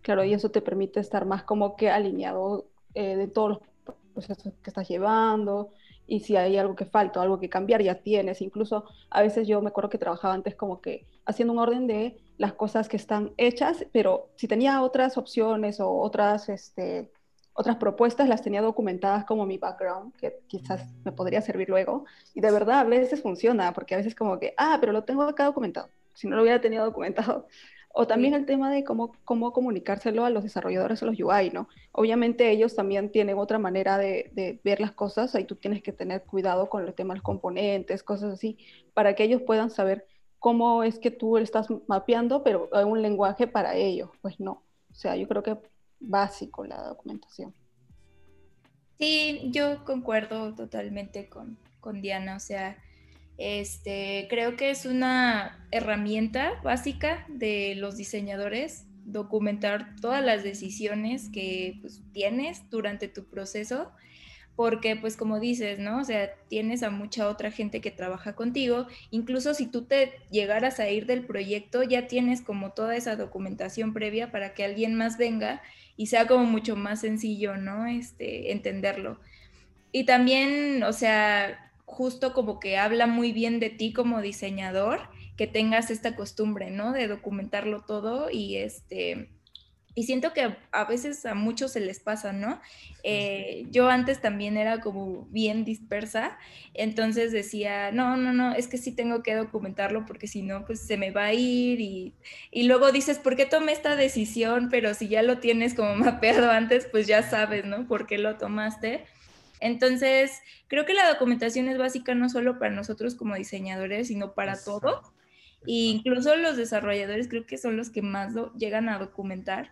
Claro, y eso te permite estar más como que alineado eh, de todos los procesos que estás llevando y si hay algo que falta, algo que cambiar, ya tienes. Incluso a veces yo me acuerdo que trabajaba antes como que haciendo un orden de las cosas que están hechas, pero si tenía otras opciones o otras, este, otras propuestas las tenía documentadas como mi background, que quizás me podría servir luego. Y de verdad a veces funciona, porque a veces como que, ah, pero lo tengo acá documentado, si no lo hubiera tenido documentado. O también el tema de cómo, cómo comunicárselo a los desarrolladores o los UI, ¿no? Obviamente ellos también tienen otra manera de, de, ver las cosas, ahí tú tienes que tener cuidado con los componentes, cosas así, para que ellos puedan saber cómo es que tú estás mapeando, pero hay un lenguaje para ellos, pues no. O sea, yo creo que básico la documentación. Sí, yo concuerdo totalmente con, con Diana, o sea, este, creo que es una herramienta básica de los diseñadores documentar todas las decisiones que pues, tienes durante tu proceso porque pues como dices, ¿no? O sea, tienes a mucha otra gente que trabaja contigo, incluso si tú te llegaras a ir del proyecto, ya tienes como toda esa documentación previa para que alguien más venga y sea como mucho más sencillo, ¿no? Este, entenderlo. Y también, o sea, justo como que habla muy bien de ti como diseñador, que tengas esta costumbre, ¿no? De documentarlo todo y este y siento que a veces a muchos se les pasa, ¿no? Eh, yo antes también era como bien dispersa, entonces decía, no, no, no, es que sí tengo que documentarlo porque si no, pues se me va a ir y, y luego dices, ¿por qué tomé esta decisión? Pero si ya lo tienes como [laughs] mapeado antes, pues ya sabes, ¿no? ¿Por qué lo tomaste? Entonces, creo que la documentación es básica no solo para nosotros como diseñadores, sino para todos. E incluso los desarrolladores creo que son los que más lo llegan a documentar.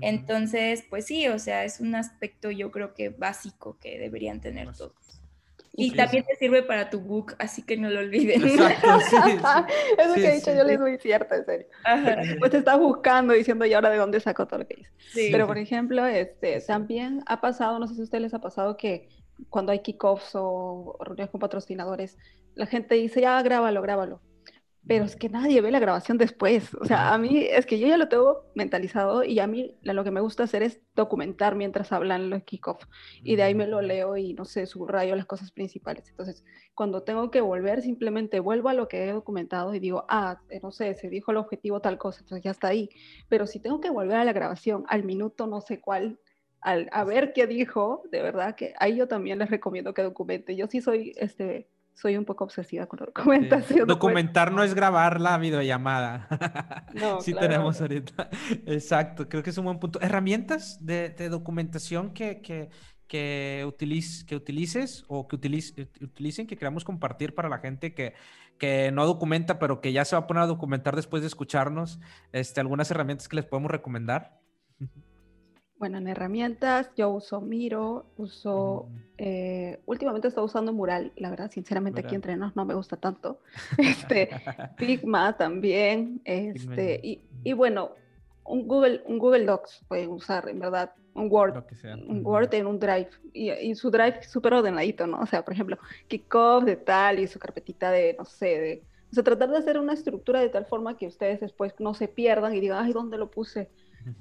Entonces, pues sí, o sea, es un aspecto yo creo que básico que deberían tener todos. Y también te sirve para tu book, así que no lo olviden. Exacto, [laughs] sí, [laughs] Eso que he dicho yo les doy cierto, en serio. [laughs] Pues te estás buscando diciendo, ¿y ahora de dónde saco todo lo que dice? Pero, por ejemplo, este, también ha pasado, no sé si a ustedes les ha pasado que cuando hay kickoffs o reuniones con patrocinadores, la gente dice, ya, grábalo, grábalo pero es que nadie ve la grabación después. O sea, a mí es que yo ya lo tengo mentalizado y a mí lo que me gusta hacer es documentar mientras hablan los kickoff y de ahí me lo leo y no sé, subrayo las cosas principales. Entonces, cuando tengo que volver, simplemente vuelvo a lo que he documentado y digo, ah, eh, no sé, se dijo el objetivo tal cosa, entonces ya está ahí. Pero si tengo que volver a la grabación al minuto no sé cuál, al, a ver qué dijo, de verdad que ahí yo también les recomiendo que documente. Yo sí soy este soy un poco obsesiva con la documentación. Documentar no es grabar la videollamada. [laughs] No, sí tenemos ahorita. Exacto, creo que es un buen punto. Herramientas de, documentación que, que, que, que utilices o que utilicen, que queramos compartir para la gente que, que no documenta, pero que ya se va a poner a documentar después de escucharnos. Este, algunas herramientas que les podemos recomendar. Bueno, en herramientas yo uso Miro, uso, mm. eh, últimamente estoy usando Mural, la verdad, sinceramente aquí entre nos no me gusta tanto. [laughs] [laughs] Este, Figma también, este, y, y, bueno, un Google, un Google Docs pueden usar, en verdad, un Word, un Word en un Drive, y, y su Drive súper ordenadito, ¿no? O sea, por ejemplo, kickoff de tal y su carpetita de, no sé, de... O sea, tratar de hacer una estructura de tal forma que ustedes después no se pierdan y digan, ay, ¿dónde lo puse?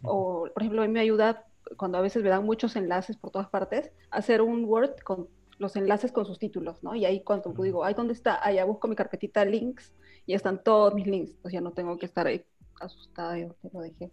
O, por ejemplo, a mí me ayuda cuando a veces me dan muchos enlaces por todas partes, hacer un Word con los enlaces con sus títulos, ¿no? Y ahí cuando digo, ay, ¿dónde está? Allá busco mi carpetita links y están todos mis links, entonces ya no tengo que estar ahí asustada dónde lo dejé.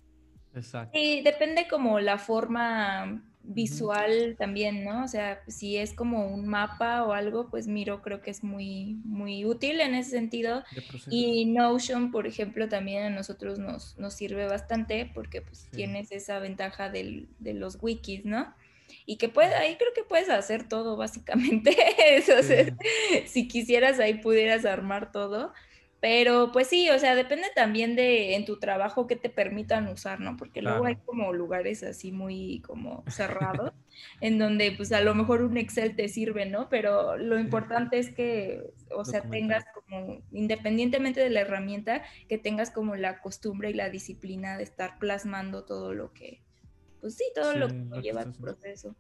Exacto. Y depende como la forma visual también, ¿no? O sea, si es como un mapa o algo, pues Miro creo que es muy, muy útil en ese sentido. Y Notion, por ejemplo, también a nosotros nos, nos sirve bastante porque pues tienes esa ventaja del, de los wikis, ¿no? Y que puede, ahí creo que puedes hacer todo básicamente. [laughs] Si quisieras ahí pudieras armar todo. Pero pues sí, o sea, depende también de en tu trabajo que te permitan usar, ¿no? Porque luego hay como lugares así muy como cerrados, [laughs] en donde pues a lo mejor un Excel te sirve, ¿no? Pero lo importante es que, o sea, tengas como, independientemente de la herramienta, que tengas como la costumbre y la disciplina de estar plasmando todo lo que, pues sí, todo lo que lleva tu proceso.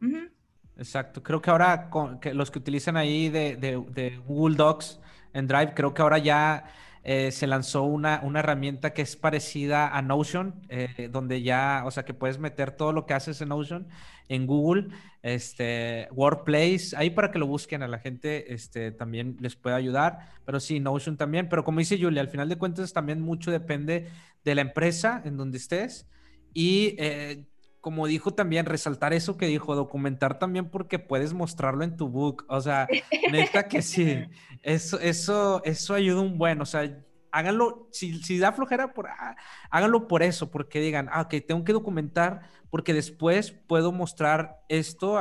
Exacto, creo que ahora que los que utilizan ahí de, de Google Docs en Drive, creo que ahora ya eh, se lanzó una, una, herramienta que es parecida a Notion, eh, donde ya, o sea, que puedes meter todo lo que haces en Notion en Google, este, Workplace, ahí para que lo busquen a la gente, este, también les puede ayudar, pero sí, Notion también, pero como dice Julia, al final de cuentas también mucho depende de la empresa en donde estés y eh, como dijo también, resaltar eso que dijo, documentar también porque puedes mostrarlo en tu book. O sea, neta que sí. [laughs] Eso, eso, eso ayuda un buen. O sea, háganlo, si, si da flojera, por, ah, háganlo por eso, porque digan, ah, ok, tengo que documentar porque después puedo mostrar esto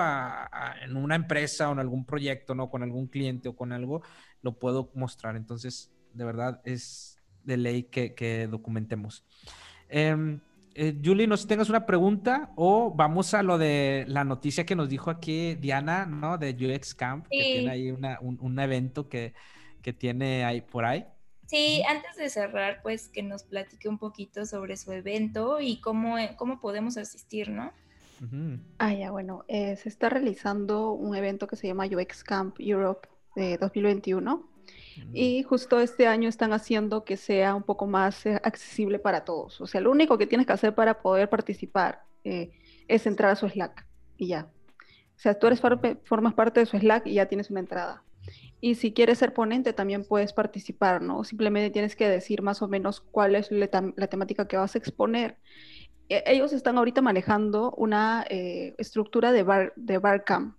en una empresa o en algún proyecto, ¿no? Con algún cliente o con algo, lo puedo mostrar. Entonces, de verdad, es de ley que, que documentemos. Eh, eh, Julie, no sé si tengas una pregunta o vamos a lo de la noticia que nos dijo aquí Diana, ¿no? De UX Camp, que tiene ahí un, evento que, tiene ahí por ahí. Sí, antes de cerrar, pues que nos platique un poquito sobre su evento y cómo, eh, cómo podemos asistir, ¿no? Ah, ya, bueno, eh, se está realizando un evento que se llama UX Camp Europe de 2021 y justo este año están haciendo que sea un poco más eh, accesible para todos. O sea, lo único que tienes que hacer para poder participar eh, es entrar a su Slack y ya. O sea, tú eres formas parte de su Slack y ya tienes una entrada. Y si quieres ser ponente, también puedes participar, ¿no? Simplemente tienes que decir más o menos cuál es la, temática que vas a exponer. E, ellos están ahorita manejando una eh, estructura de, bar, de Barcamp,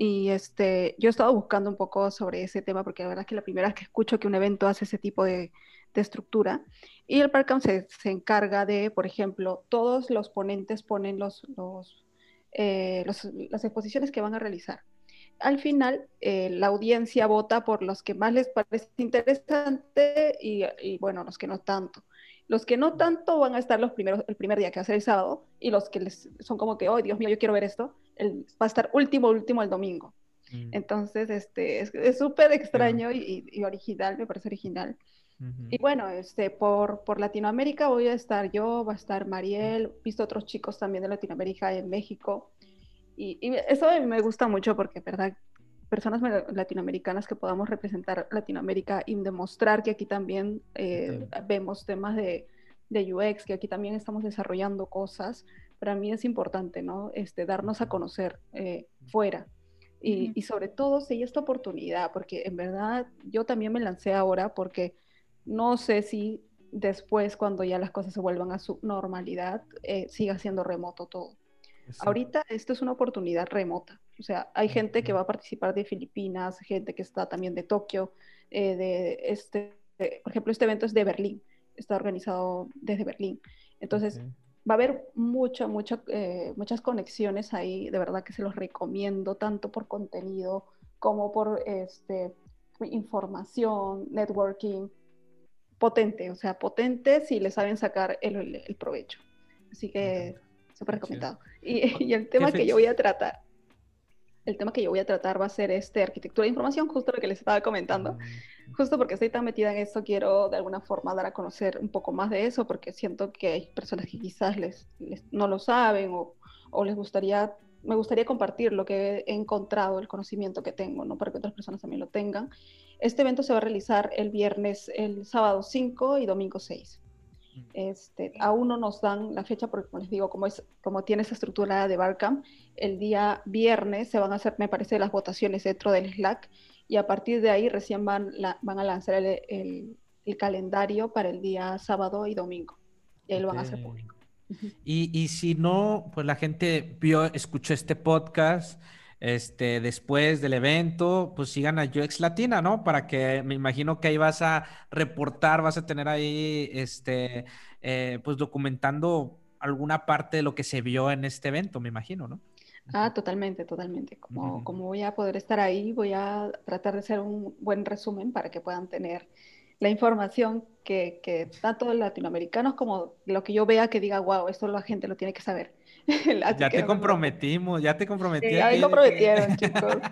y este, yo he estado buscando un poco sobre ese tema porque la verdad es que la primera vez que escucho que un evento hace ese tipo de, de estructura. Y el Parcam se, se, encarga de, por ejemplo, todos los ponentes ponen los, los, eh, las exposiciones que van a realizar. Al final, eh, la audiencia vota por los que más les parece interesante y, y, bueno, los que no tanto. Los que no tanto van a estar los primeros, el primer día que va a ser el sábado y los que les, son como que, oh, Dios mío, yo quiero ver esto, va a estar último, último el domingo. Mm. Entonces, este, es súper extraño y, original, me parece original. Y bueno, este, por, por Latinoamérica voy a estar yo, va a estar Mariel, visto otros chicos también de Latinoamérica en México. Y, y eso me gusta mucho porque, ¿verdad? Personas latinoamericanas que podamos representar Latinoamérica y demostrar que aquí también eh, vemos temas de, de UX, que aquí también estamos desarrollando cosas para mí es importante, ¿no? Este, darnos a conocer eh, fuera. Y, y, sobre todo, si hay esta oportunidad, porque en verdad yo también me lancé ahora porque no sé si después, cuando ya las cosas se vuelvan a su normalidad, eh, siga siendo remoto todo. Ahorita esto es una oportunidad remota. O sea, hay gente que va a participar de Filipinas, gente que está también de Tokio, eh, de este, por ejemplo, este evento es de Berlín, está organizado desde Berlín. Entonces, va a haber mucha, mucha, eh, muchas conexiones ahí, de verdad que se los recomiendo, tanto por contenido como por este, información, networking, potente, o sea, potente si le saben sacar el, el, provecho. Así que súper recomendado. Y, y, el tema que yo voy a tratar, el tema que yo voy a tratar va a ser este, arquitectura de información, justo lo que les estaba comentando. Justo porque estoy tan metida en esto, quiero de alguna forma dar a conocer un poco más de eso, porque siento que hay personas que quizás les, no lo saben o, o, les gustaría, me gustaría compartir lo que he encontrado, el conocimiento que tengo, ¿no? para que otras personas también lo tengan. Este evento se va a realizar el viernes, el sábado 5 y domingo 6. Este, aún no nos dan la fecha porque, como les digo, como, es, como tiene esa estructura de Barcamp, el día viernes se van a hacer, me parece, las votaciones dentro del Slack y a partir de ahí recién van, van a lanzar el, el, calendario para el día sábado y domingo. Y ahí lo van a hacer público. Y, y, si no, pues la gente vio, escuchó este podcast este, después del evento, pues sigan a UX Latina, ¿no? Para que me imagino que ahí vas a reportar, vas a tener ahí, este, eh, pues documentando alguna parte de lo que se vio en este evento, me imagino, ¿no? Ah, totalmente, totalmente. Como, como voy a poder estar ahí, voy a tratar de hacer un buen resumen para que puedan tener la información que, que, tanto latinoamericanos como lo que yo vea que diga, wow, esto la gente lo tiene que saber. [laughs] ya te comprometimos, ya te comprometí. ya me comprometieron, chicos. [laughs]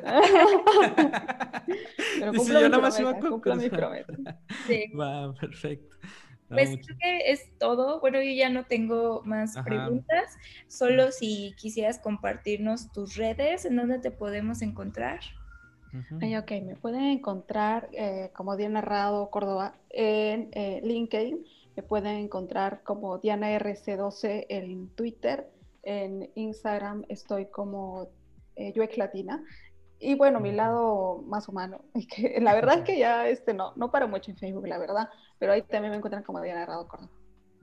[laughs] Pero Dice, yo nada más iba a cumplo mi promesa. Sí. Va, perfecto. Pues creo que es todo. Bueno, yo ya no tengo más preguntas. Solo si quisieras compartirnos tus redes, en dónde te podemos encontrar. Ay, ok, me pueden encontrar eh, como Diana Rado Córdoba en eh, LinkedIn. Me pueden encontrar como Diana RC12 en Twitter en Instagram estoy como eh, Latina. Y bueno, mi lado más humano, [laughs] que la verdad es que ya este, no, no paro mucho en Facebook, la verdad, pero ahí también me encuentran como Diana Rado Córdoba.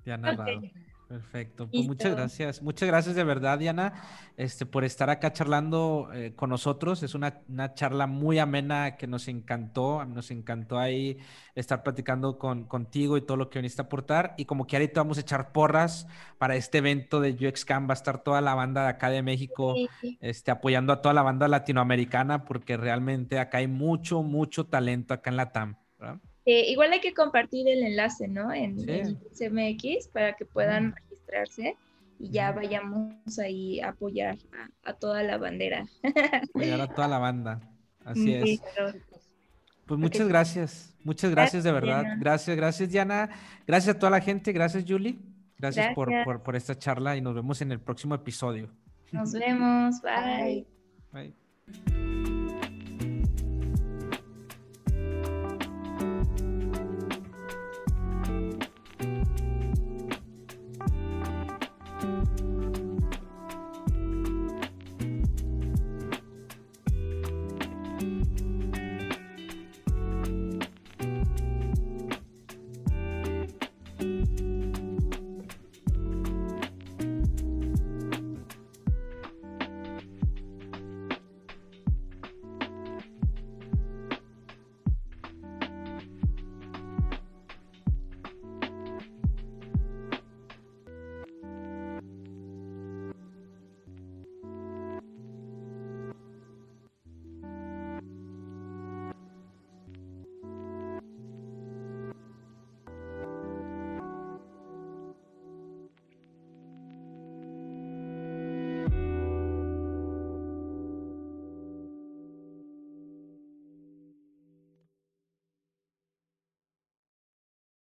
Diana Rado. Perfecto. Pues muchas gracias. Muchas gracias de verdad, Diana, este, por estar acá charlando eh, con nosotros. Es una, una, charla muy amena que nos encantó. Nos encantó ahí estar platicando con, contigo y todo lo que viniste a aportar. Y como que ahorita vamos a echar porras para este evento de UXCAM. Va a estar toda la banda de acá de México este, apoyando a toda la banda latinoamericana porque realmente acá hay mucho, mucho talento acá en la TAM. ¿verdad? Eh, igual hay que compartir el enlace, ¿no? En, CMX para que puedan registrarse y ya vayamos ahí a apoyar a, toda la bandera. Apoyar a toda la banda, así es. Pues muchas gracias, muchas gracias, de verdad. Gracias, gracias Diana, gracias a toda la gente, gracias Julie, gracias, Por, por, por, esta charla y nos vemos en el próximo episodio. Nos vemos, [laughs] bye. Bye.